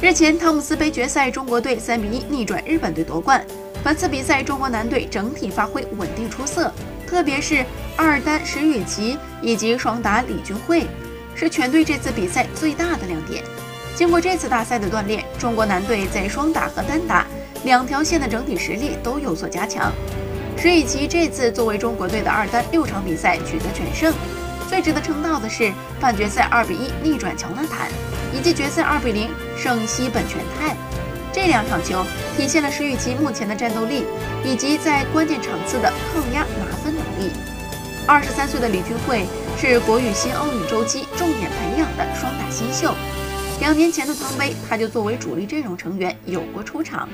日前，汤姆斯杯决赛，中国队三比一逆转日本队夺冠。本次比赛，中国男队整体发挥稳定出色，特别是二单石宇奇以及双打李俊慧，是全队这次比赛最大的亮点。经过这次大赛的锻炼，中国男队在双打和单打两条线的整体实力都有所加强。石宇奇这次作为中国队的二单六场比赛取得全胜。最值得称道的是半决赛二比一逆转乔纳坦，以及决赛二比零胜西本全泰。这两场球体现了石宇奇目前的战斗力，以及在关键场次的抗压拿分能力。二十三岁的李俊慧是国羽新奥运周期重点培养的双打新秀，两年前的汤杯他就作为主力阵容成员有过出场。